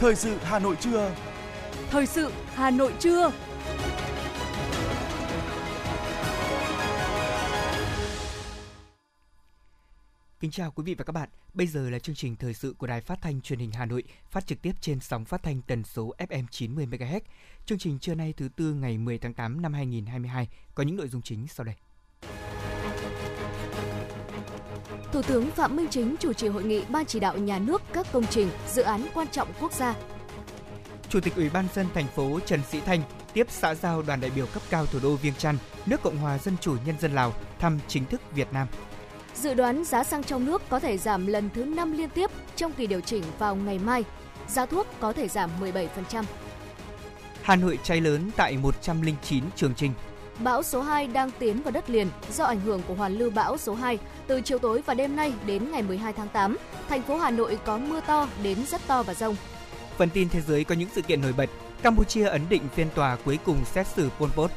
Thời sự Hà Nội trưa. Thời sự Hà Nội trưa. Kính chào quý vị và các bạn. Bây giờ là chương trình thời sự của Đài Phát thanh Truyền hình Hà Nội, phát trực tiếp trên sóng phát thanh tần số FM 90 MHz. Chương trình trưa nay thứ tư ngày 10 tháng 8 năm 2022 có những nội dung chính sau đây. Thủ tướng Phạm Minh Chính chủ trì hội nghị Ban chỉ đạo nhà nước các công trình, dự án quan trọng quốc gia. Chủ tịch Ủy ban dân thành phố Trần Sĩ Thanh tiếp xã giao đoàn đại biểu cấp cao thủ đô Viêng Chăn, nước Cộng hòa Dân chủ Nhân dân Lào thăm chính thức Việt Nam. Dự đoán giá xăng trong nước có thể giảm lần thứ 5 liên tiếp trong kỳ điều chỉnh vào ngày mai. Giá thuốc có thể giảm 17%. Hà Nội cháy lớn tại 109 trường trình. Bão số 2 đang tiến vào đất liền do ảnh hưởng của hoàn lưu bão số 2. Từ chiều tối và đêm nay đến ngày 12 tháng 8, thành phố Hà Nội có mưa to đến rất to và rông. Phần tin thế giới có những sự kiện nổi bật. Campuchia ấn định phiên tòa cuối cùng xét xử Pol Pot.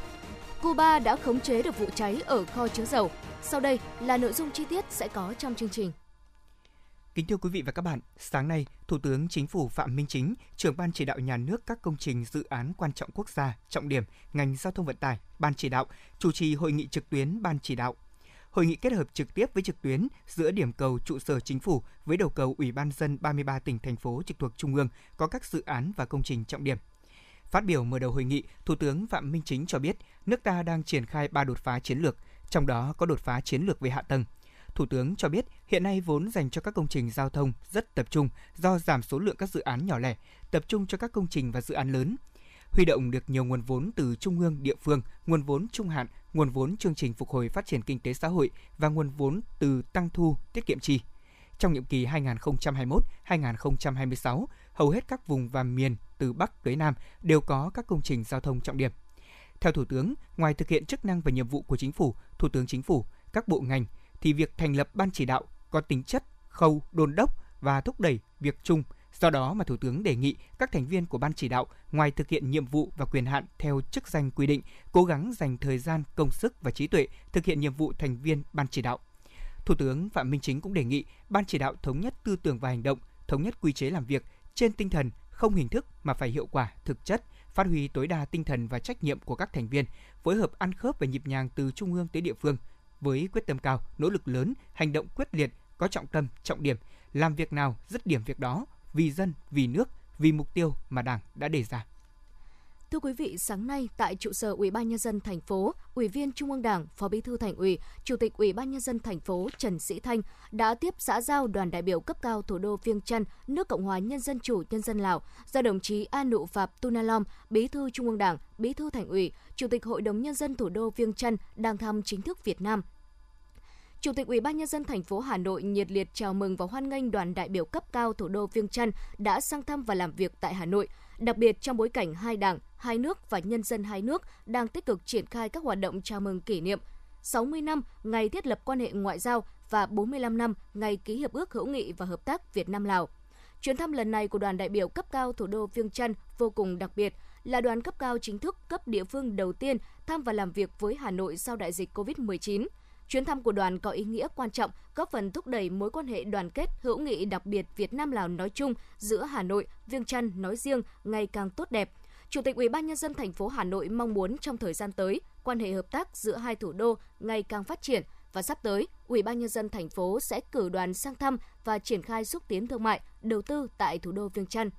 Cuba đã khống chế được vụ cháy ở kho chứa dầu. Sau đây là nội dung chi tiết sẽ có trong chương trình. Kính thưa quý vị và các bạn, sáng nay, Thủ tướng Chính phủ Phạm Minh Chính, trưởng ban chỉ đạo nhà nước các công trình dự án quan trọng quốc gia, trọng điểm, ngành giao thông vận tải, ban chỉ đạo, chủ trì hội nghị trực tuyến ban chỉ đạo. Hội nghị kết hợp trực tiếp với trực tuyến giữa điểm cầu trụ sở chính phủ với đầu cầu Ủy ban dân 33 tỉnh thành phố trực thuộc Trung ương có các dự án và công trình trọng điểm. Phát biểu mở đầu hội nghị, Thủ tướng Phạm Minh Chính cho biết nước ta đang triển khai ba đột phá chiến lược, trong đó có đột phá chiến lược về hạ tầng. Thủ tướng cho biết hiện nay vốn dành cho các công trình giao thông rất tập trung do giảm số lượng các dự án nhỏ lẻ, tập trung cho các công trình và dự án lớn. Huy động được nhiều nguồn vốn từ trung ương, địa phương, nguồn vốn trung hạn, nguồn vốn chương trình phục hồi phát triển kinh tế xã hội và nguồn vốn từ tăng thu, tiết kiệm chi. Trong nhiệm kỳ 2021-2026, hầu hết các vùng và miền từ Bắc tới Nam đều có các công trình giao thông trọng điểm. Theo Thủ tướng, ngoài thực hiện chức năng và nhiệm vụ của Chính phủ, Thủ tướng Chính phủ, các bộ ngành thì việc thành lập ban chỉ đạo có tính chất khâu đôn đốc và thúc đẩy việc chung. Do đó mà Thủ tướng đề nghị các thành viên của ban chỉ đạo ngoài thực hiện nhiệm vụ và quyền hạn theo chức danh quy định, cố gắng dành thời gian, công sức và trí tuệ thực hiện nhiệm vụ thành viên ban chỉ đạo. Thủ tướng Phạm Minh Chính cũng đề nghị ban chỉ đạo thống nhất tư tưởng và hành động, thống nhất quy chế làm việc trên tinh thần không hình thức mà phải hiệu quả, thực chất, phát huy tối đa tinh thần và trách nhiệm của các thành viên, phối hợp ăn khớp và nhịp nhàng từ trung ương tới địa phương với quyết tâm cao, nỗ lực lớn, hành động quyết liệt, có trọng tâm, trọng điểm, làm việc nào dứt điểm việc đó, vì dân, vì nước, vì mục tiêu mà Đảng đã đề ra. Thưa quý vị, sáng nay tại trụ sở Ủy ban nhân dân thành phố, Ủy viên Trung ương Đảng, Phó Bí thư Thành ủy, Chủ tịch Ủy ban nhân dân thành phố Trần Sĩ Thanh đã tiếp xã giao đoàn đại biểu cấp cao thủ đô Viêng Chăn, nước Cộng hòa Nhân dân chủ nhân dân Lào do đồng chí A Nụ Phạp Tunalom, Bí thư Trung ương Đảng, Bí thư Thành ủy, Chủ tịch Hội đồng nhân dân thủ đô Viêng Chăn đang thăm chính thức Việt Nam. Chủ tịch Ủy ban nhân dân thành phố Hà Nội nhiệt liệt chào mừng và hoan nghênh đoàn đại biểu cấp cao thủ đô Viêng Chăn đã sang thăm và làm việc tại Hà Nội, đặc biệt trong bối cảnh hai đảng, hai nước và nhân dân hai nước đang tích cực triển khai các hoạt động chào mừng kỷ niệm 60 năm ngày thiết lập quan hệ ngoại giao và 45 năm ngày ký hiệp ước hữu nghị và hợp tác Việt Nam Lào. Chuyến thăm lần này của đoàn đại biểu cấp cao thủ đô Viêng Chăn vô cùng đặc biệt, là đoàn cấp cao chính thức cấp địa phương đầu tiên thăm và làm việc với Hà Nội sau đại dịch COVID-19. Chuyến thăm của đoàn có ý nghĩa quan trọng, góp phần thúc đẩy mối quan hệ đoàn kết hữu nghị đặc biệt Việt Nam Lào nói chung giữa Hà Nội, Viêng Chăn nói riêng ngày càng tốt đẹp. Chủ tịch Ủy ban nhân dân thành phố Hà Nội mong muốn trong thời gian tới, quan hệ hợp tác giữa hai thủ đô ngày càng phát triển và sắp tới, Ủy ban nhân dân thành phố sẽ cử đoàn sang thăm và triển khai xúc tiến thương mại, đầu tư tại thủ đô Viêng Chăn.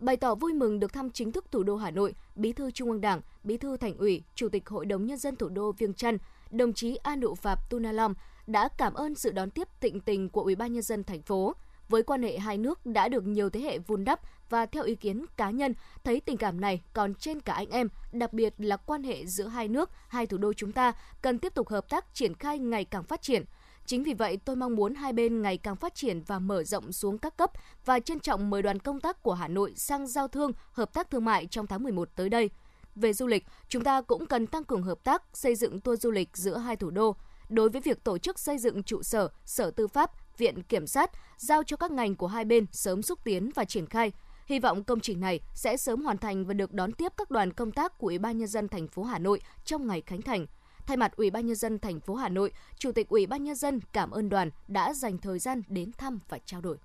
Bày tỏ vui mừng được thăm chính thức thủ đô Hà Nội, Bí thư Trung ương Đảng, Bí thư Thành ủy, Chủ tịch Hội đồng nhân dân thủ đô Viêng Chăn, đồng chí An Nụ Phạp Tunalom đã cảm ơn sự đón tiếp tịnh tình của Ủy ban nhân dân thành phố. Với quan hệ hai nước đã được nhiều thế hệ vun đắp và theo ý kiến cá nhân, thấy tình cảm này còn trên cả anh em, đặc biệt là quan hệ giữa hai nước, hai thủ đô chúng ta cần tiếp tục hợp tác triển khai ngày càng phát triển. Chính vì vậy, tôi mong muốn hai bên ngày càng phát triển và mở rộng xuống các cấp và trân trọng mời đoàn công tác của Hà Nội sang giao thương, hợp tác thương mại trong tháng 11 tới đây. Về du lịch, chúng ta cũng cần tăng cường hợp tác xây dựng tour du lịch giữa hai thủ đô. Đối với việc tổ chức xây dựng trụ sở, sở tư pháp, viện kiểm sát, giao cho các ngành của hai bên sớm xúc tiến và triển khai. Hy vọng công trình này sẽ sớm hoàn thành và được đón tiếp các đoàn công tác của Ủy ban nhân dân thành phố Hà Nội trong ngày khánh thành. Thay mặt Ủy ban nhân dân thành phố Hà Nội, Chủ tịch Ủy ban nhân dân cảm ơn đoàn đã dành thời gian đến thăm và trao đổi.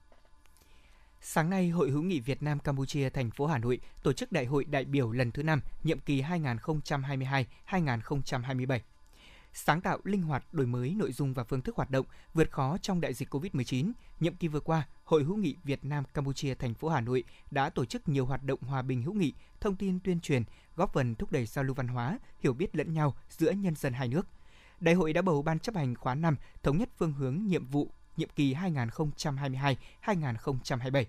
Sáng nay, Hội hữu nghị Việt Nam Campuchia thành phố Hà Nội tổ chức Đại hội đại biểu lần thứ 5, nhiệm kỳ 2022-2027. Sáng tạo, linh hoạt, đổi mới nội dung và phương thức hoạt động, vượt khó trong đại dịch COVID-19, nhiệm kỳ vừa qua, Hội hữu nghị Việt Nam Campuchia thành phố Hà Nội đã tổ chức nhiều hoạt động hòa bình hữu nghị, thông tin tuyên truyền, góp phần thúc đẩy giao lưu văn hóa, hiểu biết lẫn nhau giữa nhân dân hai nước. Đại hội đã bầu ban chấp hành khóa 5 thống nhất phương hướng nhiệm vụ nhiệm kỳ 2022-2027.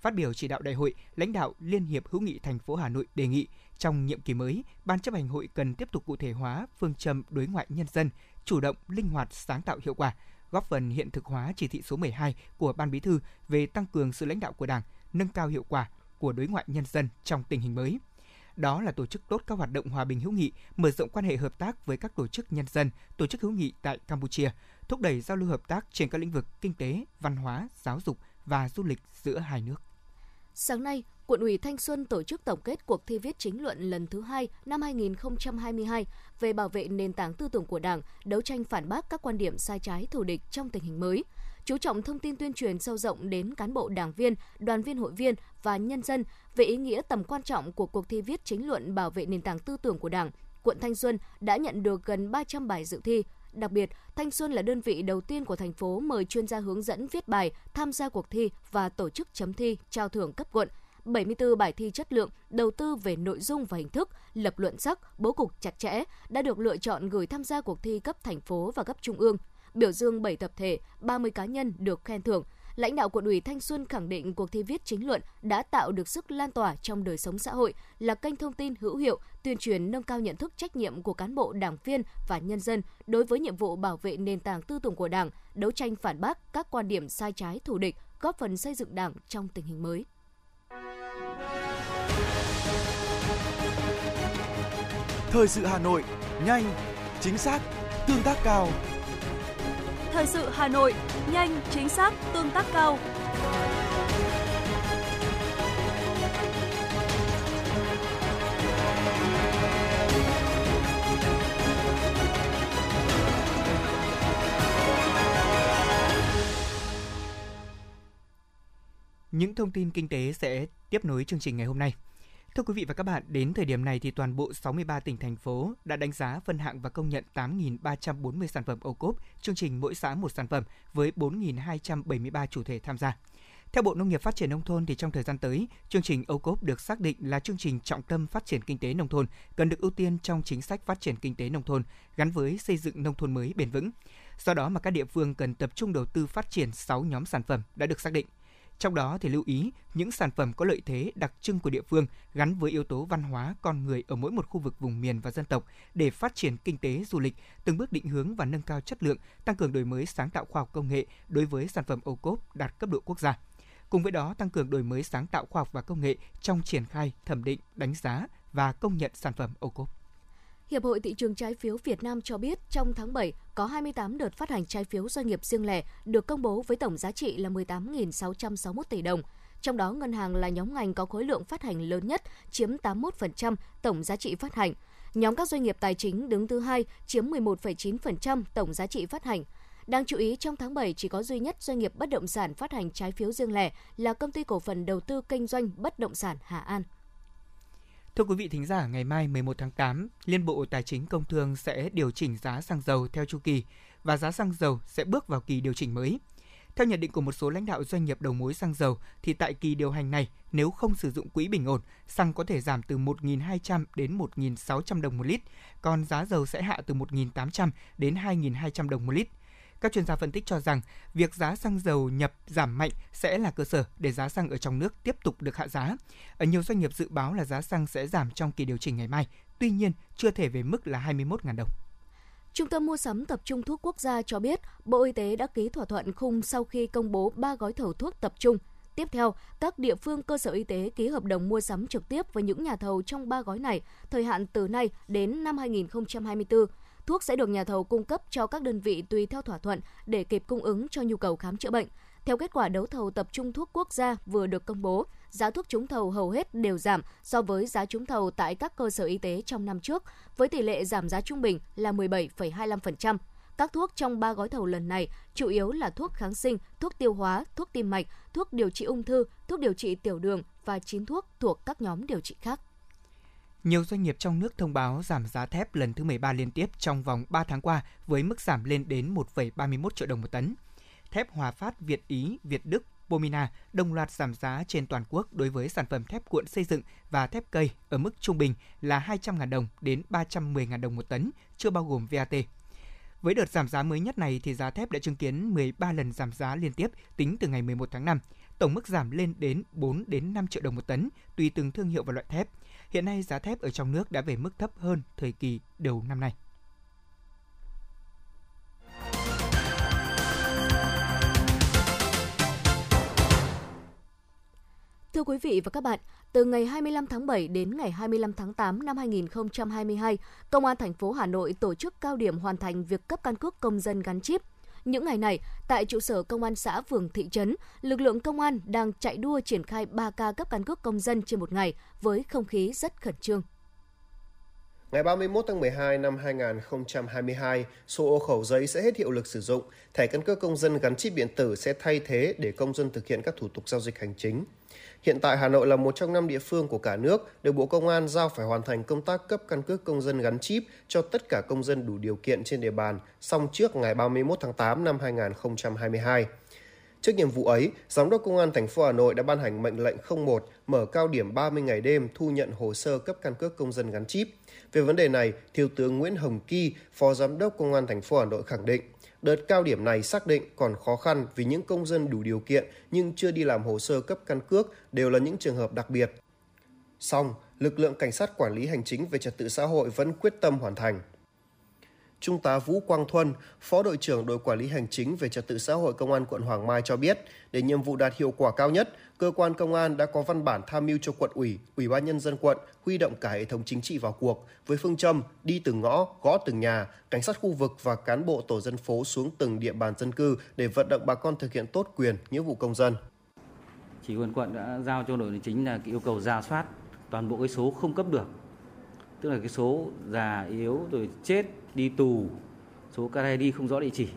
Phát biểu chỉ đạo đại hội, lãnh đạo Liên hiệp hữu nghị thành phố Hà Nội đề nghị trong nhiệm kỳ mới, ban chấp hành hội cần tiếp tục cụ thể hóa phương châm đối ngoại nhân dân, chủ động, linh hoạt, sáng tạo hiệu quả, góp phần hiện thực hóa chỉ thị số 12 của Ban Bí thư về tăng cường sự lãnh đạo của Đảng, nâng cao hiệu quả của đối ngoại nhân dân trong tình hình mới. Đó là tổ chức tốt các hoạt động hòa bình hữu nghị, mở rộng quan hệ hợp tác với các tổ chức nhân dân, tổ chức hữu nghị tại Campuchia, thúc đẩy giao lưu hợp tác trên các lĩnh vực kinh tế, văn hóa, giáo dục và du lịch giữa hai nước. Sáng nay, Quận ủy Thanh Xuân tổ chức tổng kết cuộc thi viết chính luận lần thứ hai năm 2022 về bảo vệ nền tảng tư tưởng của Đảng, đấu tranh phản bác các quan điểm sai trái thù địch trong tình hình mới, chú trọng thông tin tuyên truyền sâu rộng đến cán bộ đảng viên, đoàn viên hội viên và nhân dân về ý nghĩa tầm quan trọng của cuộc thi viết chính luận bảo vệ nền tảng tư tưởng của Đảng. Quận Thanh Xuân đã nhận được gần 300 bài dự thi, Đặc biệt, Thanh Xuân là đơn vị đầu tiên của thành phố mời chuyên gia hướng dẫn viết bài tham gia cuộc thi và tổ chức chấm thi trao thưởng cấp quận. 74 bài thi chất lượng, đầu tư về nội dung và hình thức, lập luận sắc, bố cục chặt chẽ đã được lựa chọn gửi tham gia cuộc thi cấp thành phố và cấp trung ương. Biểu dương 7 tập thể, 30 cá nhân được khen thưởng, lãnh đạo quận ủy Thanh Xuân khẳng định cuộc thi viết chính luận đã tạo được sức lan tỏa trong đời sống xã hội, là kênh thông tin hữu hiệu, tuyên truyền nâng cao nhận thức trách nhiệm của cán bộ, đảng viên và nhân dân đối với nhiệm vụ bảo vệ nền tảng tư tưởng của Đảng, đấu tranh phản bác các quan điểm sai trái thù địch, góp phần xây dựng Đảng trong tình hình mới. Thời sự Hà Nội, nhanh, chính xác, tương tác cao. Thời sự Hà Nội, nhanh, chính xác, tương tác cao. Những thông tin kinh tế sẽ tiếp nối chương trình ngày hôm nay. Thưa quý vị và các bạn, đến thời điểm này thì toàn bộ 63 tỉnh thành phố đã đánh giá phân hạng và công nhận 8.340 sản phẩm ô cốp, chương trình mỗi xã một sản phẩm với 4.273 chủ thể tham gia. Theo Bộ Nông nghiệp Phát triển Nông thôn thì trong thời gian tới, chương trình ô cốp được xác định là chương trình trọng tâm phát triển kinh tế nông thôn, cần được ưu tiên trong chính sách phát triển kinh tế nông thôn gắn với xây dựng nông thôn mới bền vững. Do đó mà các địa phương cần tập trung đầu tư phát triển 6 nhóm sản phẩm đã được xác định. Trong đó thì lưu ý những sản phẩm có lợi thế đặc trưng của địa phương gắn với yếu tố văn hóa con người ở mỗi một khu vực vùng miền và dân tộc để phát triển kinh tế du lịch, từng bước định hướng và nâng cao chất lượng, tăng cường đổi mới sáng tạo khoa học công nghệ đối với sản phẩm ô cốp đạt cấp độ quốc gia. Cùng với đó, tăng cường đổi mới sáng tạo khoa học và công nghệ trong triển khai, thẩm định, đánh giá và công nhận sản phẩm ô cốp. Hiệp hội Thị trường trái phiếu Việt Nam cho biết trong tháng 7 có 28 đợt phát hành trái phiếu doanh nghiệp riêng lẻ được công bố với tổng giá trị là 18.661 tỷ đồng. Trong đó, ngân hàng là nhóm ngành có khối lượng phát hành lớn nhất, chiếm 81% tổng giá trị phát hành. Nhóm các doanh nghiệp tài chính đứng thứ hai, chiếm 11,9% tổng giá trị phát hành. Đáng chú ý, trong tháng 7 chỉ có duy nhất doanh nghiệp bất động sản phát hành trái phiếu riêng lẻ là công ty cổ phần đầu tư kinh doanh bất động sản Hà An. Thưa quý vị thính giả, ngày mai 11 tháng 8, Liên Bộ Tài chính Công Thương sẽ điều chỉnh giá xăng dầu theo chu kỳ và giá xăng dầu sẽ bước vào kỳ điều chỉnh mới. Theo nhận định của một số lãnh đạo doanh nghiệp đầu mối xăng dầu thì tại kỳ điều hành này, nếu không sử dụng quỹ bình ổn, xăng có thể giảm từ 1.200 đến 1.600 đồng một lít, còn giá dầu sẽ hạ từ 1.800 đến 2.200 đồng một lít. Các chuyên gia phân tích cho rằng việc giá xăng dầu nhập giảm mạnh sẽ là cơ sở để giá xăng ở trong nước tiếp tục được hạ giá. Ở nhiều doanh nghiệp dự báo là giá xăng sẽ giảm trong kỳ điều chỉnh ngày mai, tuy nhiên chưa thể về mức là 21.000 đồng. Trung tâm mua sắm tập trung thuốc quốc gia cho biết, Bộ Y tế đã ký thỏa thuận khung sau khi công bố 3 gói thầu thuốc tập trung. Tiếp theo, các địa phương cơ sở y tế ký hợp đồng mua sắm trực tiếp với những nhà thầu trong 3 gói này, thời hạn từ nay đến năm 2024. Thuốc sẽ được nhà thầu cung cấp cho các đơn vị tùy theo thỏa thuận để kịp cung ứng cho nhu cầu khám chữa bệnh. Theo kết quả đấu thầu tập trung thuốc quốc gia vừa được công bố, giá thuốc trúng thầu hầu hết đều giảm so với giá trúng thầu tại các cơ sở y tế trong năm trước, với tỷ lệ giảm giá trung bình là 17,25%. Các thuốc trong 3 gói thầu lần này chủ yếu là thuốc kháng sinh, thuốc tiêu hóa, thuốc tim mạch, thuốc điều trị ung thư, thuốc điều trị tiểu đường và 9 thuốc thuộc các nhóm điều trị khác. Nhiều doanh nghiệp trong nước thông báo giảm giá thép lần thứ 13 liên tiếp trong vòng 3 tháng qua với mức giảm lên đến 1,31 triệu đồng một tấn. Thép Hòa Phát, Việt Ý, Việt Đức, Pomina đồng loạt giảm giá trên toàn quốc đối với sản phẩm thép cuộn xây dựng và thép cây ở mức trung bình là 200.000 đồng đến 310.000 đồng một tấn, chưa bao gồm VAT. Với đợt giảm giá mới nhất này thì giá thép đã chứng kiến 13 lần giảm giá liên tiếp tính từ ngày 11 tháng 5. Tổng mức giảm lên đến 4 đến 5 triệu đồng một tấn tùy từng thương hiệu và loại thép. Hiện nay giá thép ở trong nước đã về mức thấp hơn thời kỳ đầu năm nay. Thưa quý vị và các bạn, từ ngày 25 tháng 7 đến ngày 25 tháng 8 năm 2022, Công an thành phố Hà Nội tổ chức cao điểm hoàn thành việc cấp căn cước công dân gắn chip. Những ngày này, tại trụ sở công an xã phường thị trấn, lực lượng công an đang chạy đua triển khai 3 ca cấp căn cước công dân trên một ngày với không khí rất khẩn trương. Ngày 31 tháng 12 năm 2022, số hộ khẩu giấy sẽ hết hiệu lực sử dụng, thẻ căn cước công dân gắn chip điện tử sẽ thay thế để công dân thực hiện các thủ tục giao dịch hành chính. Hiện tại Hà Nội là một trong năm địa phương của cả nước được Bộ Công an giao phải hoàn thành công tác cấp căn cước công dân gắn chip cho tất cả công dân đủ điều kiện trên địa bàn, xong trước ngày 31 tháng 8 năm 2022. Trước nhiệm vụ ấy, Giám đốc Công an thành phố Hà Nội đã ban hành mệnh lệnh 01 mở cao điểm 30 ngày đêm thu nhận hồ sơ cấp căn cước công dân gắn chip. Về vấn đề này, Thiếu tướng Nguyễn Hồng Kỳ, Phó Giám đốc Công an thành phố Hà Nội khẳng định, Đợt cao điểm này xác định còn khó khăn vì những công dân đủ điều kiện nhưng chưa đi làm hồ sơ cấp căn cước đều là những trường hợp đặc biệt. Song, lực lượng cảnh sát quản lý hành chính về trật tự xã hội vẫn quyết tâm hoàn thành. Trung tá Vũ Quang Thuân, Phó đội trưởng đội quản lý hành chính về trật tự xã hội Công an quận Hoàng Mai cho biết, để nhiệm vụ đạt hiệu quả cao nhất, cơ quan công an đã có văn bản tham mưu cho quận ủy, ủy ban nhân dân quận huy động cả hệ thống chính trị vào cuộc với phương châm đi từng ngõ, gõ từng nhà, cảnh sát khu vực và cán bộ tổ dân phố xuống từng địa bàn dân cư để vận động bà con thực hiện tốt quyền, nghĩa vụ công dân. Chỉ huy quận đã giao cho đội chính là yêu cầu ra soát toàn bộ cái số không cấp được tức là cái số già, yếu, rồi chết, đi tù, số ca đi không rõ địa chỉ,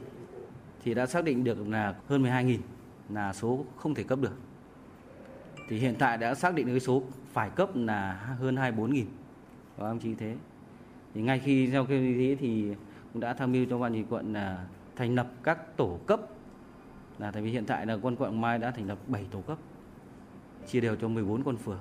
thì đã xác định được là hơn 12.000 là số không thể cấp được. Thì hiện tại đã xác định được cái số phải cấp là hơn 24.000 và ông chí thế. Thì ngay khi giao kêu như thế thì cũng đã tham mưu cho ban chỉ quận là thành lập các tổ cấp. Là tại vì hiện tại là quân quận Mai đã thành lập 7 tổ cấp, chia đều cho 14 con phường.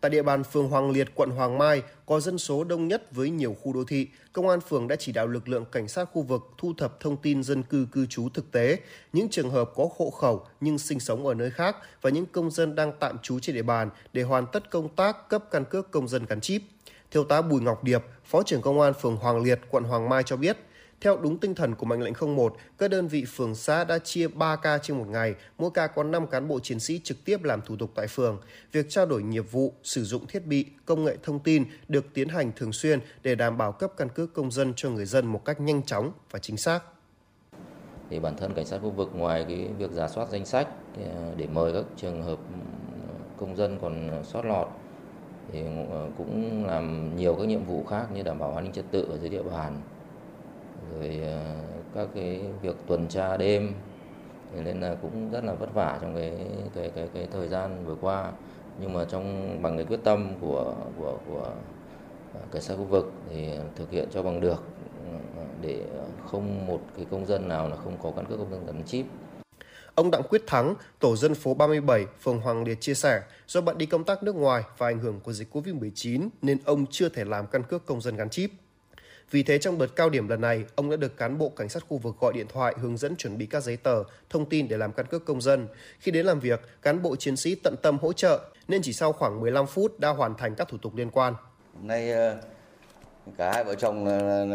Tại địa bàn phường Hoàng Liệt, quận Hoàng Mai có dân số đông nhất với nhiều khu đô thị, công an phường đã chỉ đạo lực lượng cảnh sát khu vực thu thập thông tin dân cư cư trú thực tế, những trường hợp có hộ khẩu nhưng sinh sống ở nơi khác và những công dân đang tạm trú trên địa bàn để hoàn tất công tác cấp căn cước công dân gắn chip. Thiếu tá Bùi Ngọc Điệp, Phó trưởng công an phường Hoàng Liệt, quận Hoàng Mai cho biết, theo đúng tinh thần của mệnh lệnh 01, các đơn vị phường xã đã chia 3 ca trên một ngày, mỗi ca có 5 cán bộ chiến sĩ trực tiếp làm thủ tục tại phường. Việc trao đổi nghiệp vụ, sử dụng thiết bị, công nghệ thông tin được tiến hành thường xuyên để đảm bảo cấp căn cước công dân cho người dân một cách nhanh chóng và chính xác. Thì bản thân cảnh sát khu vực ngoài cái việc giả soát danh sách à, để mời các trường hợp ừ, công dân còn sót lọt thì ờ, cũng làm nhiều các nhiệm vụ khác như đảm bảo an ninh trật tự ở dưới địa bàn rồi ờ, các cái việc tuần tra đêm thế nên là cũng rất là vất vả trong cái cái cái cái thời gian vừa qua nhưng mà trong bằng cái quyết tâm của của của ờ, cảnh sát khu vực thì thực hiện cho bằng được ờ, để không một cái công dân nào là không có căn cước công dân gắn chip. Ông Đặng Quyết Thắng, tổ dân phố 37, phường Hoàng Liệt chia sẻ, do bạn đi công tác nước ngoài và ảnh hưởng của dịch Covid-19 nên ông chưa thể làm căn cước công dân gắn chip. Vì thế trong đợt cao điểm lần này, ông đã được cán bộ cảnh sát khu vực gọi điện thoại hướng dẫn chuẩn bị các giấy tờ, thông tin để làm căn cước công dân. Khi đến làm việc, cán bộ chiến sĩ tận tâm hỗ trợ nên chỉ sau khoảng 15 phút đã hoàn thành các thủ tục liên quan. Hôm nay ờ, cả hai vợ chồng ờ,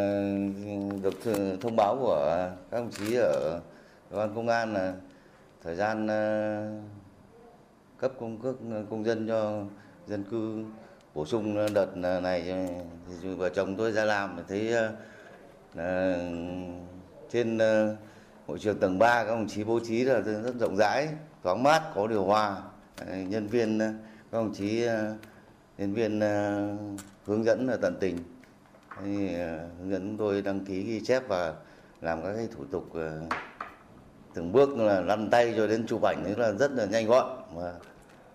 được thông báo của các đồng chí ở cơ quan công an là thời gian ờ, cấp công cước công dân cho dân cư bổ sung đợt ờ, này ờ, thì vợ chồng tôi ra làm thấy là trên hội trường tầng 3 các đồng chí bố trí là rất rộng rãi thoáng mát có điều hòa nhân viên các đồng chí nhân viên hướng dẫn là tận tình hướng dẫn tôi đăng ký ghi chép và làm các cái thủ tục từng bước là lăn tay rồi đến chụp ảnh là rất là nhanh gọn và,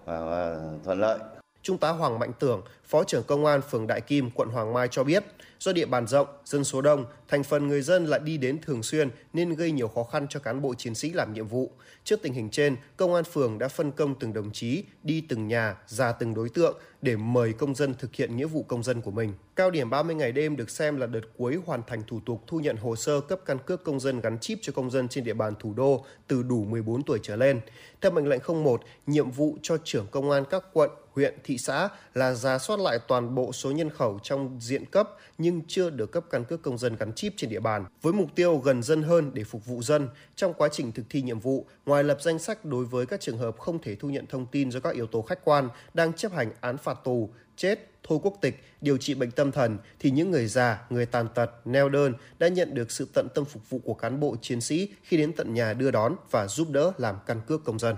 và, và thuận lợi. Trung tá Hoàng Mạnh Tưởng, Phó trưởng Công an phường Đại Kim, quận Hoàng Mai cho biết, do địa bàn rộng, dân số đông, thành phần người dân lại đi đến thường xuyên nên gây nhiều khó khăn cho cán bộ chiến sĩ làm nhiệm vụ. Trước tình hình trên, Công an phường đã phân công từng đồng chí đi từng nhà, ra từng đối tượng để mời công dân thực hiện nghĩa vụ công dân của mình. Cao điểm 30 ngày đêm được xem là đợt cuối hoàn thành thủ tục thu nhận hồ sơ cấp căn cước công dân gắn chip cho công dân trên địa bàn thủ đô từ đủ 14 tuổi trở lên. Theo mệnh lệnh 01, nhiệm vụ cho trưởng công an các quận, huyện, thị xã là ra soát lại toàn bộ số nhân khẩu trong diện cấp nhưng chưa được cấp căn cước công dân gắn chip trên địa bàn, với mục tiêu gần dân hơn để phục vụ dân. Trong quá trình thực thi nhiệm vụ, ngoài lập danh sách đối với các trường hợp không thể thu nhận thông tin do các yếu tố khách quan, đang chấp hành án phạt tù, chết, thôi quốc tịch, điều trị bệnh tâm thần, thì những người già, người tàn tật, neo đơn đã nhận được sự tận tâm phục vụ của cán bộ chiến sĩ khi đến tận nhà đưa đón và giúp đỡ làm căn cước công dân.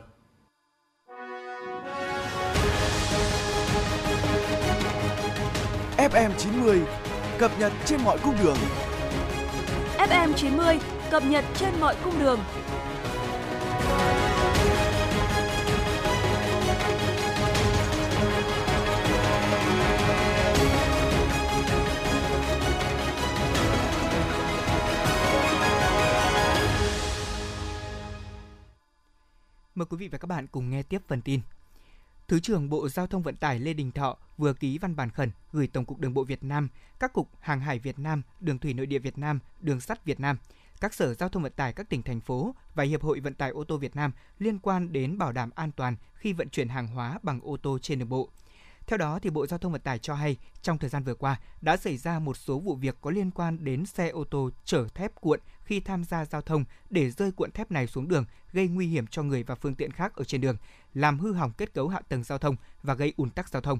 FM 90 cập nhật trên mọi cung đường. FM 90 cập nhật trên mọi cung đường. Mời quý vị và các bạn cùng nghe tiếp phần tin. Thứ trưởng Bộ Giao thông Vận tải Lê Đình Thọ vừa ký văn bản khẩn gửi Tổng cục Đường bộ Việt Nam, các cục Hàng hải Việt Nam, Đường thủy nội địa Việt Nam, Đường sắt Việt Nam, các sở giao thông vận tải các tỉnh thành phố và Hiệp hội Vận tải ô tô Việt Nam liên quan đến bảo đảm an toàn khi vận chuyển hàng hóa bằng ô tô trên đường bộ. Theo đó, thì Bộ Giao thông Vận tải cho hay trong thời gian vừa qua đã xảy ra một số vụ việc có liên quan đến xe ô tô chở thép cuộn khi tham gia giao thông để rơi cuộn thép này xuống đường, gây nguy hiểm cho người và phương tiện khác ở trên đường, làm hư hỏng kết cấu hạ tầng giao thông và gây ùn tắc giao thông.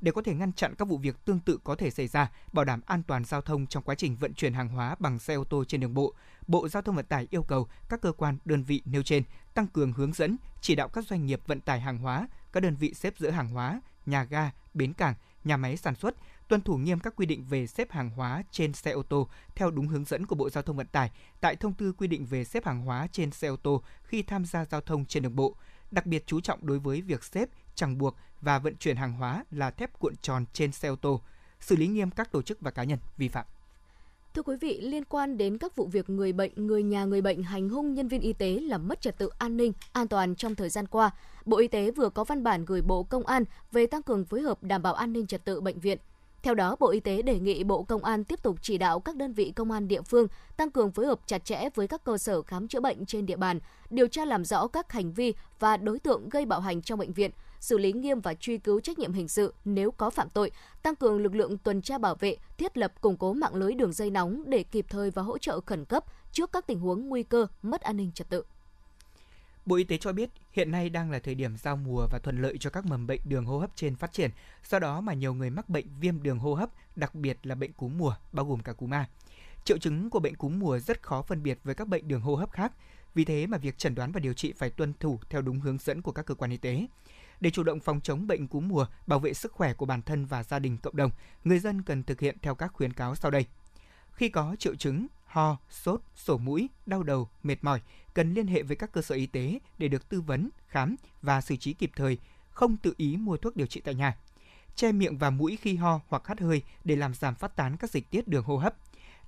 Để có thể ngăn chặn các vụ việc tương tự có thể xảy ra, bảo đảm an toàn giao thông trong quá trình vận chuyển hàng hóa bằng xe ô tô trên đường bộ, Bộ Giao thông Vận tải yêu cầu các cơ quan, đơn vị nêu trên tăng cường hướng dẫn, chỉ đạo các doanh nghiệp vận tải hàng hóa, các đơn vị xếp dỡ hàng hóa, nhà ga, bến cảng, nhà máy sản xuất tuân thủ nghiêm các quy định về xếp hàng hóa trên xe ô tô theo đúng hướng dẫn của Bộ Giao thông Vận tải tại thông tư quy định về xếp hàng hóa trên xe ô tô khi tham gia giao thông trên đường bộ, đặc biệt chú trọng đối với việc xếp, chẳng buộc và vận chuyển hàng hóa là thép cuộn tròn trên xe ô tô, xử lý nghiêm các tổ chức và cá nhân vi phạm. Thưa quý vị, liên quan đến các vụ việc người bệnh, người nhà người bệnh hành hung nhân viên y tế làm mất trật tự an ninh, an toàn trong thời gian qua, Bộ Y tế vừa có văn bản gửi Bộ Công an về tăng cường phối hợp đảm bảo an ninh trật tự bệnh viện. Theo đó, Bộ Y tế đề nghị Bộ Công an tiếp tục chỉ đạo các đơn vị công an địa phương tăng cường phối hợp chặt chẽ với các cơ sở khám chữa bệnh trên địa bàn, điều tra làm rõ các hành vi và đối tượng gây bạo hành trong bệnh viện, xử lý nghiêm và truy cứu trách nhiệm hình sự nếu có phạm tội, tăng cường lực lượng tuần tra bảo vệ, thiết lập củng cố mạng lưới đường dây nóng để kịp thời và hỗ trợ khẩn cấp trước các tình huống nguy cơ mất an ninh trật tự. Bộ Y tế cho biết hiện nay đang là thời điểm giao mùa và thuận lợi cho các mầm bệnh đường hô hấp trên phát triển. Do đó mà nhiều người mắc bệnh viêm đường hô hấp, đặc biệt là bệnh cúm mùa, bao gồm cả cúm A. Triệu chứng của bệnh cúm mùa rất khó phân biệt với các bệnh đường hô hấp khác. Vì thế mà việc chẩn đoán và điều trị phải tuân thủ theo đúng hướng dẫn của các cơ quan y tế. Để chủ động phòng chống bệnh cúm mùa, bảo vệ sức khỏe của bản thân và gia đình cộng đồng, người dân cần thực hiện theo các khuyến cáo sau đây. Khi có triệu chứng ho, sốt, sổ mũi, đau đầu, mệt mỏi, cần liên hệ với các cơ sở y tế để được tư vấn, khám và xử trí kịp thời, không tự ý mua thuốc điều trị tại nhà. Che miệng và mũi khi ho hoặc hắt hơi để làm giảm phát tán các dịch tiết đường hô hấp.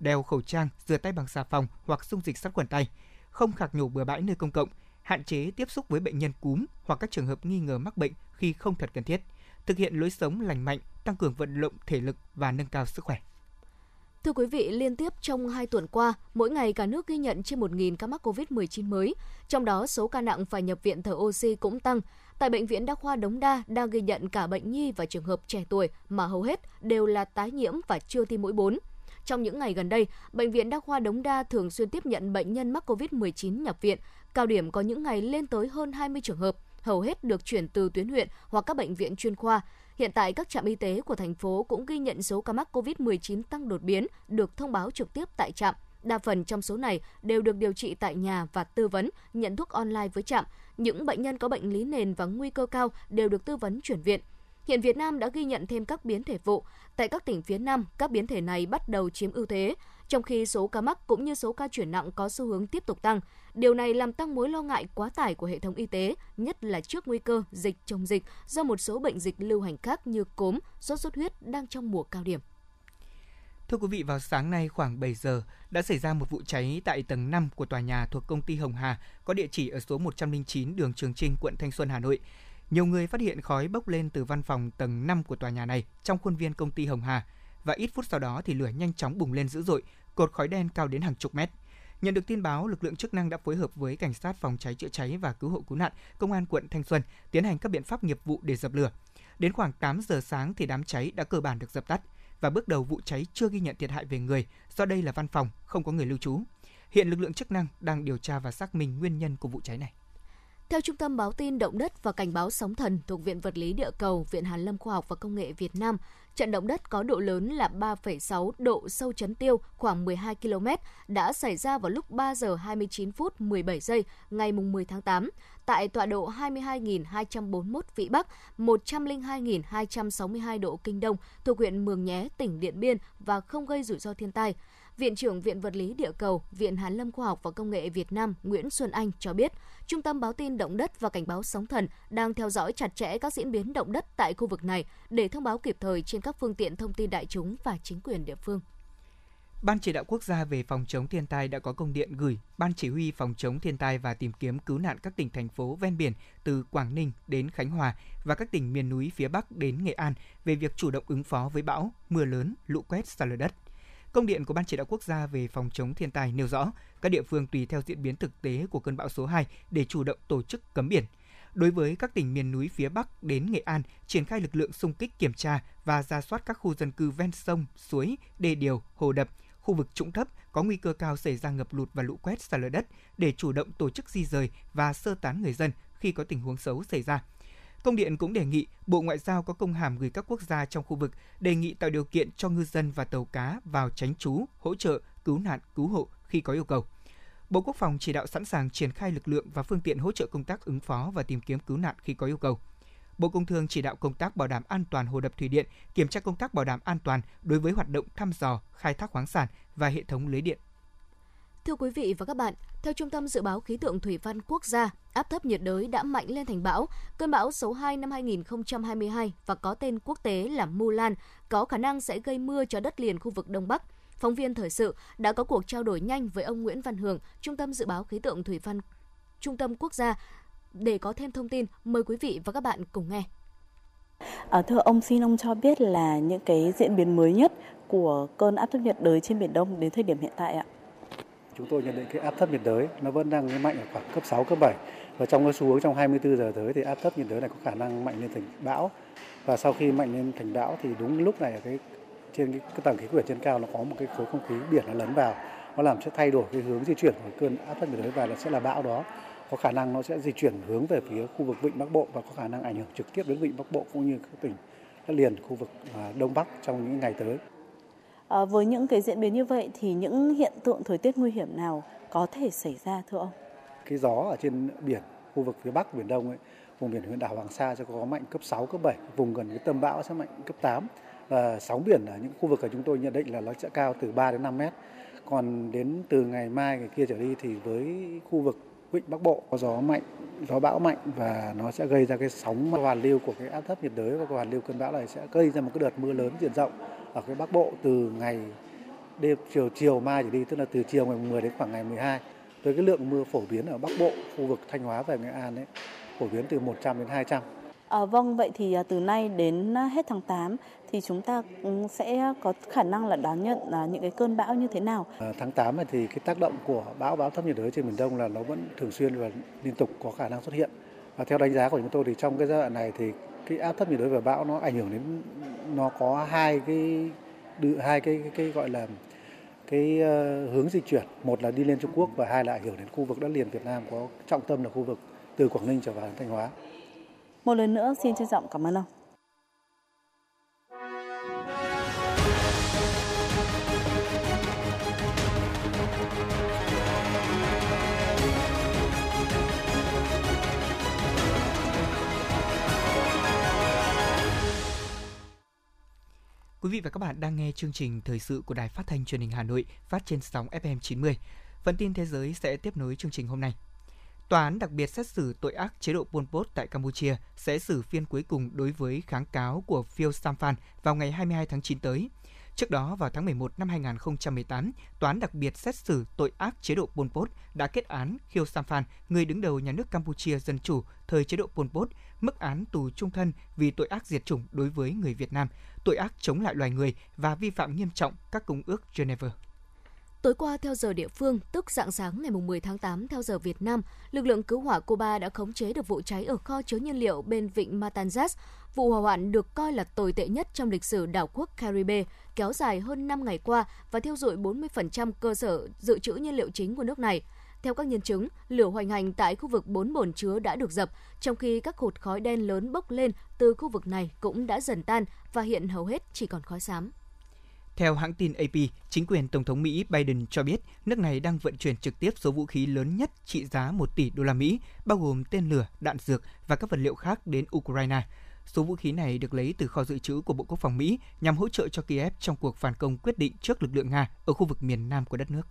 Đeo khẩu trang, rửa tay bằng xà phòng hoặc dung dịch sát khuẩn tay. Không khạc nhổ bừa bãi nơi công cộng, hạn chế tiếp xúc với bệnh nhân cúm hoặc các trường hợp nghi ngờ mắc bệnh khi không thật cần thiết. Thực hiện lối sống lành mạnh, tăng cường vận động thể lực và nâng cao sức khỏe. Thưa quý vị, liên tiếp trong 2 tuần qua, mỗi ngày cả nước ghi nhận trên 1.000 ca mắc COVID-19 mới. Trong đó, số ca nặng phải nhập viện thở oxy cũng tăng. Tại Bệnh viện Đa khoa Đống Đa đang ghi nhận cả bệnh nhi và trường hợp trẻ tuổi mà hầu hết đều là tái nhiễm và chưa tiêm mũi 4. Trong những ngày gần đây, Bệnh viện Đa khoa Đống Đa thường xuyên tiếp nhận bệnh nhân mắc COVID-19 nhập viện. Cao điểm có những ngày lên tới hơn 20 trường hợp, hầu hết được chuyển từ tuyến huyện hoặc các bệnh viện chuyên khoa. Hiện tại, các trạm y tế của thành phố cũng ghi nhận số ca mắc COVID-19 tăng đột biến, được thông báo trực tiếp tại trạm. Đa phần trong số này đều được điều trị tại nhà và tư vấn, nhận thuốc online với trạm. Những bệnh nhân có bệnh lý nền và nguy cơ cao đều được tư vấn chuyển viện. Hiện Việt Nam đã ghi nhận thêm các biến thể vụ. Tại các tỉnh phía Nam, các biến thể này bắt đầu chiếm ưu thế. trong khi số ca mắc cũng như số ca chuyển nặng có xu hướng tiếp tục tăng. Điều này làm tăng mối lo ngại quá tải của hệ thống y tế, nhất là trước nguy cơ dịch chồng dịch do một số bệnh dịch lưu hành khác như cúm, sốt xuất huyết đang trong mùa cao điểm. Thưa quý vị, vào sáng nay khoảng 7 giờ đã xảy ra một vụ cháy tại tầng 5 của tòa nhà thuộc công ty Hồng Hà có địa chỉ ở số 109 đường Trường Trinh, quận Thanh Xuân, Hà Nội. Nhiều người phát hiện khói bốc lên từ văn phòng tầng 5 của tòa nhà này trong khuôn viên công ty Hồng Hà và ít phút sau đó thì lửa nhanh chóng bùng lên dữ dội, cột khói đen cao đến hàng chục mét. Nhận được tin báo, lực lượng chức năng đã phối hợp với cảnh sát phòng cháy chữa cháy và cứu hộ cứu nạn, công an quận Thanh Xuân tiến hành các biện pháp nghiệp vụ để dập lửa. Đến khoảng 8 giờ sáng thì đám cháy đã cơ bản được dập tắt và bước đầu vụ cháy chưa ghi nhận thiệt hại về người do đây là văn phòng, không có người lưu trú. Hiện lực lượng chức năng đang điều tra và xác minh nguyên nhân của vụ cháy này. Theo Trung tâm Báo tin Động đất và Cảnh báo Sóng thần thuộc Viện Vật lý Địa cầu, Viện Hàn lâm Khoa học và Công nghệ Việt Nam, trận động đất có độ lớn là 3,6 độ sâu chấn tiêu khoảng 12 km đã xảy ra vào lúc 3 giờ 29 phút 17 giây ngày 10 tháng 8 tại tọa độ 22.241 vĩ Bắc, 102.262 độ Kinh Đông thuộc huyện Mường Nhé, tỉnh Điện Biên và không gây rủi ro thiên tai. Viện trưởng Viện Vật lý Địa cầu, Viện Hàn lâm Khoa học và Công nghệ Việt Nam Nguyễn Xuân Anh cho biết, Trung tâm báo tin động đất và cảnh báo sóng thần đang theo dõi chặt chẽ các diễn biến động đất tại khu vực này để thông báo kịp thời trên các phương tiện thông tin đại chúng và chính quyền địa phương. Ban chỉ đạo quốc gia về phòng chống thiên tai đã có công điện gửi Ban chỉ huy phòng chống thiên tai và tìm kiếm cứu nạn các tỉnh thành phố ven biển từ Quảng Ninh đến Khánh Hòa và các tỉnh miền núi phía Bắc đến Nghệ An về việc chủ động ứng phó với bão, mưa lớn, lũ quét, sạt lở đất. Công điện của Ban chỉ đạo quốc gia về phòng chống thiên tai nêu rõ, các địa phương tùy theo diễn biến thực tế của cơn bão số 2 để chủ động tổ chức cấm biển. Đối với các tỉnh miền núi phía Bắc đến Nghệ An, triển khai lực lượng xung kích kiểm tra và ra soát các khu dân cư ven sông, suối, đê điều, hồ đập, khu vực trũng thấp có nguy cơ cao xảy ra ngập lụt và lũ quét sạt lở đất để chủ động tổ chức di rời và sơ tán người dân khi có tình huống xấu xảy ra. Công điện cũng đề nghị Bộ Ngoại giao có công hàm gửi các quốc gia trong khu vực đề nghị tạo điều kiện cho ngư dân và tàu cá vào tránh trú, hỗ trợ, cứu nạn, cứu hộ khi có yêu cầu. Bộ Quốc phòng chỉ đạo sẵn sàng triển khai lực lượng và phương tiện hỗ trợ công tác ứng phó và tìm kiếm cứu nạn khi có yêu cầu. Bộ Công Thương chỉ đạo công tác bảo đảm an toàn hồ đập thủy điện, kiểm tra công tác bảo đảm an toàn đối với hoạt động thăm dò, khai thác khoáng sản và hệ thống lưới điện. Thưa quý vị và các bạn, theo Trung tâm Dự báo Khí tượng Thủy văn Quốc gia, áp thấp nhiệt đới đã mạnh lên thành bão. Cơn bão số 2 năm 2022 và có tên quốc tế là Mulan có khả năng sẽ gây mưa cho đất liền khu vực Đông Bắc. Phóng viên thời sự đã có cuộc trao đổi nhanh với ông Nguyễn Văn Hường, Trung tâm Dự báo Khí tượng Thủy văn Trung tâm Quốc gia để có thêm thông tin, mời quý vị và các bạn cùng nghe. À, thưa ông, xin ông cho biết là những cái diễn biến mới nhất của cơn áp thấp nhiệt đới trên Biển Đông đến thời điểm hiện tại ạ? Chúng tôi nhận định cái áp thấp nhiệt đới nó vẫn đang mạnh ở khoảng cấp 6, cấp 7 và trong cái xu hướng trong 24 giờ tới thì áp thấp nhiệt đới này có khả năng mạnh lên thành bão. Và sau khi mạnh lên thành bão thì đúng lúc này ở cái trên cái, cái tầng khí quyển trên cao nó có một cái khối không khí biển nó lấn vào. Nó làm sẽ thay đổi cái hướng di chuyển của cơn áp thấp nhiệt đới và nó sẽ là bão đó. Có khả năng nó sẽ di chuyển hướng về phía khu vực vịnh Bắc Bộ và có khả năng ảnh hưởng trực tiếp đến vịnh Bắc Bộ cũng như các tỉnh đất liền khu vực à, Đông Bắc trong những ngày tới. À, với những cái diễn biến như vậy thì những hiện tượng thời tiết nguy hiểm nào có thể xảy ra thưa ông? Cái gió ở trên biển khu vực phía Bắc Biển Đông ấy, vùng biển huyện đảo Hoàng Sa sẽ có mạnh cấp 6, cấp 7, vùng gần cái tâm bão sẽ mạnh cấp 8 và sóng biển ở những khu vực của chúng tôi nhận định là nó sẽ cao từ 3 đến 5 mét. Còn đến từ ngày mai ngày kia trở đi thì với khu vực vịnh Bắc Bộ có gió mạnh, gió bão mạnh và nó sẽ gây ra cái sóng hoàn lưu của cái áp thấp nhiệt đới và hoàn lưu cơn bão này sẽ gây ra một cái đợt mưa lớn diện rộng ở cái Bắc Bộ từ ngày đêm chiều chiều mai trở đi tức là từ chiều ngày 10 đến khoảng ngày 12 với cái lượng mưa phổ biến ở Bắc Bộ khu vực Thanh Hóa và Nghệ An ấy phổ biến từ 100 đến 200 À, vâng, vậy thì à, từ nay đến à, hết tháng 8 thì chúng ta sẽ có khả năng là đón nhận à, những cái cơn bão như thế nào? À, tháng 8 này thì cái tác động của bão bão thấp nhiệt đới trên miền Đông là nó vẫn thường xuyên và liên tục có khả năng xuất hiện. Và theo đánh giá của chúng tôi thì trong cái giai đoạn này thì cái áp thấp nhiệt đới và bão nó ảnh hưởng đến nó có hai cái hai cái, cái, cái gọi là cái uh, hướng di chuyển một là đi lên Trung Quốc và hai là ảnh hưởng đến khu vực đất liền Việt Nam có trọng tâm là khu vực từ Quảng Ninh trở vào Thanh Hóa. Một lần nữa xin trân trọng cảm ơn ông. Quý vị và các bạn đang nghe chương trình thời sự của Đài Phát thanh Truyền hình Hà Nội phát trên sóng FM 90. Phần tin thế giới sẽ tiếp nối chương trình hôm nay. Tòa án đặc biệt xét xử tội ác chế độ Pol Pot tại Campuchia sẽ xử phiên cuối cùng đối với kháng cáo của Phil Samphan vào ngày 22 tháng 9 tới. Trước đó, vào tháng 11 năm 2018, Tòa án đặc biệt xét xử tội ác chế độ Pol Pot đã kết án Khieu Samphan, người đứng đầu nhà nước Campuchia Dân Chủ thời chế độ Pol Pot, mức án tù trung thân vì tội ác diệt chủng đối với người Việt Nam, tội ác chống lại loài người và vi phạm nghiêm trọng các công ước Geneva. Tối qua theo giờ địa phương, tức dạng sáng ngày 10 tháng 8 theo giờ Việt Nam, lực lượng cứu hỏa Cuba đã khống chế được vụ cháy ở kho chứa nhiên liệu bên vịnh Matanzas. Vụ hỏa hoạn được coi là tồi tệ nhất trong lịch sử đảo quốc Caribe, kéo dài hơn 5 ngày qua và thiêu rụi 40% cơ sở dự trữ nhiên liệu chính của nước này. Theo các nhân chứng, lửa hoành hành tại khu vực bốn bồn chứa đã được dập, trong khi các cột khói đen lớn bốc lên từ khu vực này cũng đã dần tan và hiện hầu hết chỉ còn khói xám. Theo hãng tin AP, chính quyền Tổng thống Mỹ Biden cho biết nước này đang vận chuyển trực tiếp số vũ khí lớn nhất trị giá 1 tỷ đô la Mỹ, bao gồm tên lửa, đạn dược và các vật liệu khác đến Ukraine. Số vũ khí này được lấy từ kho dự trữ của Bộ Quốc phòng Mỹ nhằm hỗ trợ cho Kiev trong cuộc phản công quyết định trước lực lượng Nga ở khu vực miền Nam của đất nước.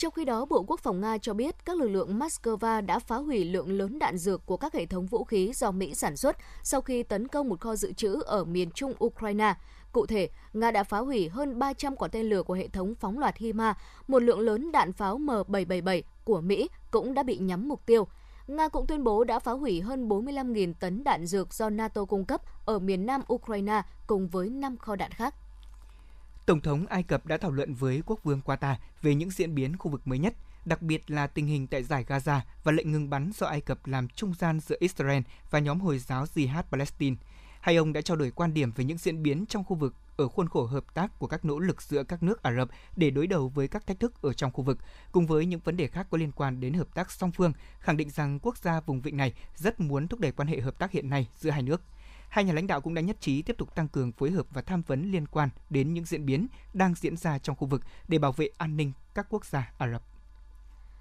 Trong khi đó, Bộ Quốc phòng Nga cho biết các lực lượng Moscow đã phá hủy lượng lớn đạn dược của các hệ thống vũ khí do Mỹ sản xuất sau khi tấn công một kho dự trữ ở miền trung Ukraine. Cụ thể, Nga đã phá hủy hơn 300 quả tên lửa của hệ thống phóng loạt HIMARS, một lượng lớn đạn pháo M777 của Mỹ cũng đã bị nhắm mục tiêu. Nga cũng tuyên bố đã phá hủy hơn 45.000 tấn đạn dược do NATO cung cấp ở miền nam Ukraine cùng với 5 kho đạn khác. Tổng thống Ai Cập đã thảo luận với quốc vương Qatar về những diễn biến khu vực mới nhất, đặc biệt là tình hình tại giải Gaza và lệnh ngừng bắn do Ai Cập làm trung gian giữa Israel và nhóm Hồi giáo Jihad Palestine. Hai ông đã trao đổi quan điểm về những diễn biến trong khu vực ở khuôn khổ hợp tác của các nỗ lực giữa các nước Ả Rập để đối đầu với các thách thức ở trong khu vực, cùng với những vấn đề khác có liên quan đến hợp tác song phương, khẳng định rằng quốc gia vùng vịnh này rất muốn thúc đẩy quan hệ hợp tác hiện nay giữa hai nước. Hai nhà lãnh đạo cũng đã nhất trí tiếp tục tăng cường phối hợp và tham vấn liên quan đến những diễn biến đang diễn ra trong khu vực để bảo vệ an ninh các quốc gia Ả Rập.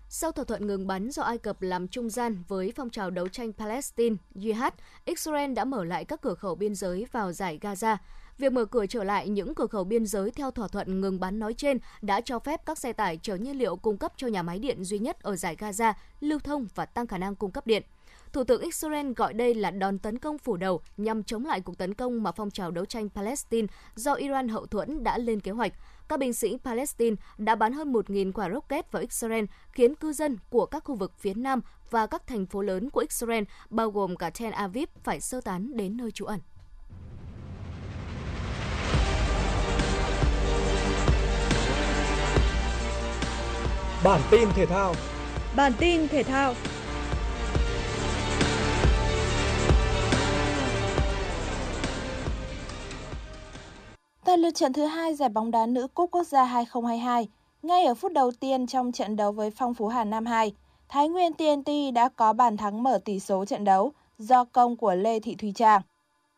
Sau thỏa thuận ngừng bắn do Ai Cập làm trung gian với phong trào đấu tranh Palestine, Jihad, Israel đã mở lại các cửa khẩu biên giới vào giải Gaza. Việc mở cửa trở lại những cửa khẩu biên giới theo thỏa thuận ngừng bắn nói trên đã cho phép các xe tải chở nhiên liệu cung cấp cho nhà máy điện duy nhất ở giải Gaza lưu thông và tăng khả năng cung cấp điện. Thủ tướng Israel gọi đây là đòn tấn công phủ đầu nhằm chống lại cuộc tấn công mà phong trào đấu tranh Palestine do Iran hậu thuẫn đã lên kế hoạch. Các binh sĩ Palestine đã bắn hơn 1.000 quả rocket vào Israel, khiến cư dân của các khu vực phía Nam và các thành phố lớn của Israel, bao gồm cả Tel Aviv, phải sơ tán đến nơi trú ẩn. Bản tin thể thao Bản tin thể thao Tại lượt trận thứ hai giải bóng đá nữ Cúp Quốc gia 2022, ngay ở phút đầu tiên trong trận đấu với Phong Phú Hà Nam 2, Thái Nguyên TNT đã có bàn thắng mở tỷ số trận đấu do công của Lê Thị Thùy Trang.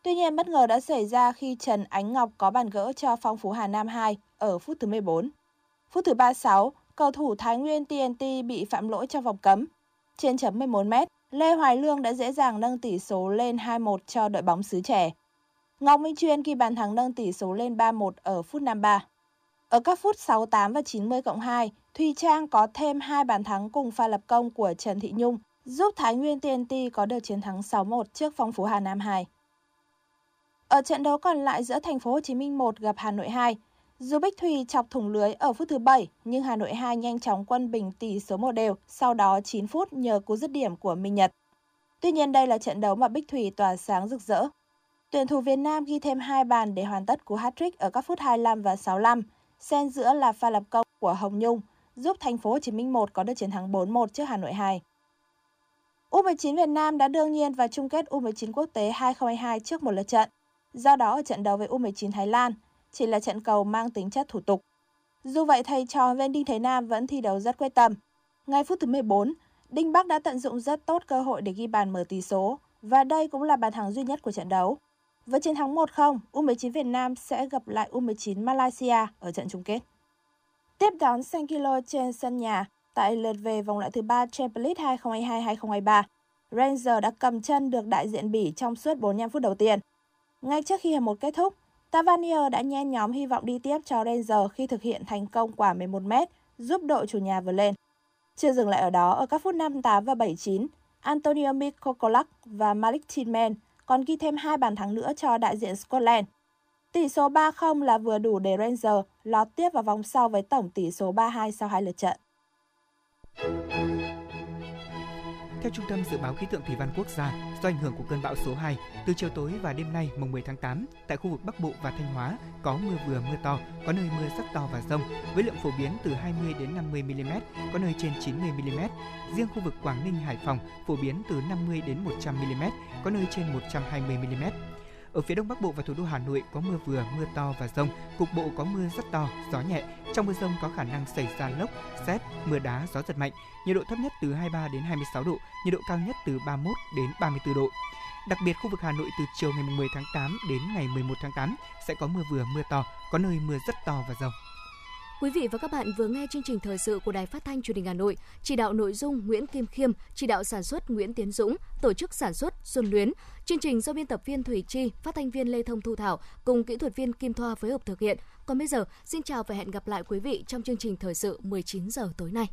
Tuy nhiên bất ngờ đã xảy ra khi Trần Ánh Ngọc có bàn gỡ cho Phong Phú Hà Nam 2 ở phút thứ 14. Phút thứ 36, cầu thủ Thái Nguyên TNT bị phạm lỗi trong vòng cấm. Trên chấm 11 m, Lê Hoài Lương đã dễ dàng nâng tỷ số lên 2-1 cho đội bóng xứ trẻ. Ngọc Minh Chuyên ghi bàn thắng nâng tỷ số lên 3-1 ở phút 53. Ở các phút 68 và 90 cộng 2, Thùy Trang có thêm hai bàn thắng cùng pha lập công của Trần Thị Nhung, giúp Thái Nguyên TNT có được chiến thắng 6-1 trước Phong Phú Hà Nam 2. Ở trận đấu còn lại giữa Thành phố Hồ Chí Minh 1 gặp Hà Nội 2, dù Bích Thùy chọc thủng lưới ở phút thứ 7, nhưng Hà Nội 2 nhanh chóng quân bình tỷ số 1 đều, sau đó 9 phút nhờ cú dứt điểm của Minh Nhật. Tuy nhiên đây là trận đấu mà Bích Thùy tỏa sáng rực rỡ. Tuyển thủ Việt Nam ghi thêm hai bàn để hoàn tất cú hat-trick ở các phút 25 và 65, xen giữa là pha lập công của Hồng Nhung, giúp Thành phố Hồ Chí Minh 1 có được chiến thắng 4-1 trước Hà Nội 2. U19 Việt Nam đã đương nhiên vào chung kết U19 quốc tế 2022 trước một lượt trận. Do đó ở trận đấu với U19 Thái Lan chỉ là trận cầu mang tính chất thủ tục. Dù vậy thầy trò bên Đinh Thế Nam vẫn thi đấu rất quyết tâm. Ngay phút thứ 14, Đinh Bắc đã tận dụng rất tốt cơ hội để ghi bàn mở tỷ số và đây cũng là bàn thắng duy nhất của trận đấu. Với chiến thắng 1-0, U19 Việt Nam sẽ gặp lại U19 Malaysia ở trận chung kết. Tiếp đón Sankilo trên sân nhà tại lượt về vòng loại thứ 3 Champions League 2022-2023. Ranger đã cầm chân được đại diện Bỉ trong suốt 45 phút đầu tiên. Ngay trước khi hiệp một kết thúc, Tavernier đã nhen nhóm hy vọng đi tiếp cho Ranger khi thực hiện thành công quả 11m, giúp đội chủ nhà vượt lên. Chưa dừng lại ở đó, ở các phút 58 và 79, Antonio Mikokolak và Malik Tillman còn ghi thêm hai bàn thắng nữa cho đại diện Scotland. Tỷ số 3-0 là vừa đủ để Rangers lọt tiếp vào vòng sau với tổng tỷ số 3-2 sau hai lượt trận. Theo Trung tâm Dự báo Khí tượng Thủy văn Quốc gia, do ảnh hưởng của cơn bão số 2, từ chiều tối và đêm nay mùng 10 tháng 8, tại khu vực Bắc Bộ và Thanh Hóa có mưa vừa mưa to, có nơi mưa rất to và rông, với lượng phổ biến từ 20 đến 50 mm, có nơi trên 90 mm. Riêng khu vực Quảng Ninh, Hải Phòng phổ biến từ 50 đến 100 mm, có nơi trên 120 mm. Ở phía đông bắc bộ và thủ đô Hà Nội có mưa vừa, mưa to và rông, cục bộ có mưa rất to, gió nhẹ. Trong mưa rông có khả năng xảy ra lốc, xét, mưa đá, gió giật mạnh. Nhiệt độ thấp nhất từ 23 đến 26 độ, nhiệt độ cao nhất từ 31 đến 34 độ. Đặc biệt khu vực Hà Nội từ chiều ngày 10 tháng 8 đến ngày 11 tháng 8 sẽ có mưa vừa, mưa to, có nơi mưa rất to và rông. Quý vị và các bạn vừa nghe chương trình thời sự của Đài Phát thanh Truyền hình Hà Nội, chỉ đạo nội dung Nguyễn Kim Khiêm, chỉ đạo sản xuất Nguyễn Tiến Dũng, tổ chức sản xuất Xuân Luyến. Chương trình do biên tập viên Thủy Chi, phát thanh viên Lê Thông Thu Thảo cùng kỹ thuật viên Kim Thoa phối hợp thực hiện. Còn bây giờ, xin chào và hẹn gặp lại quý vị trong chương trình thời sự 19 giờ tối nay.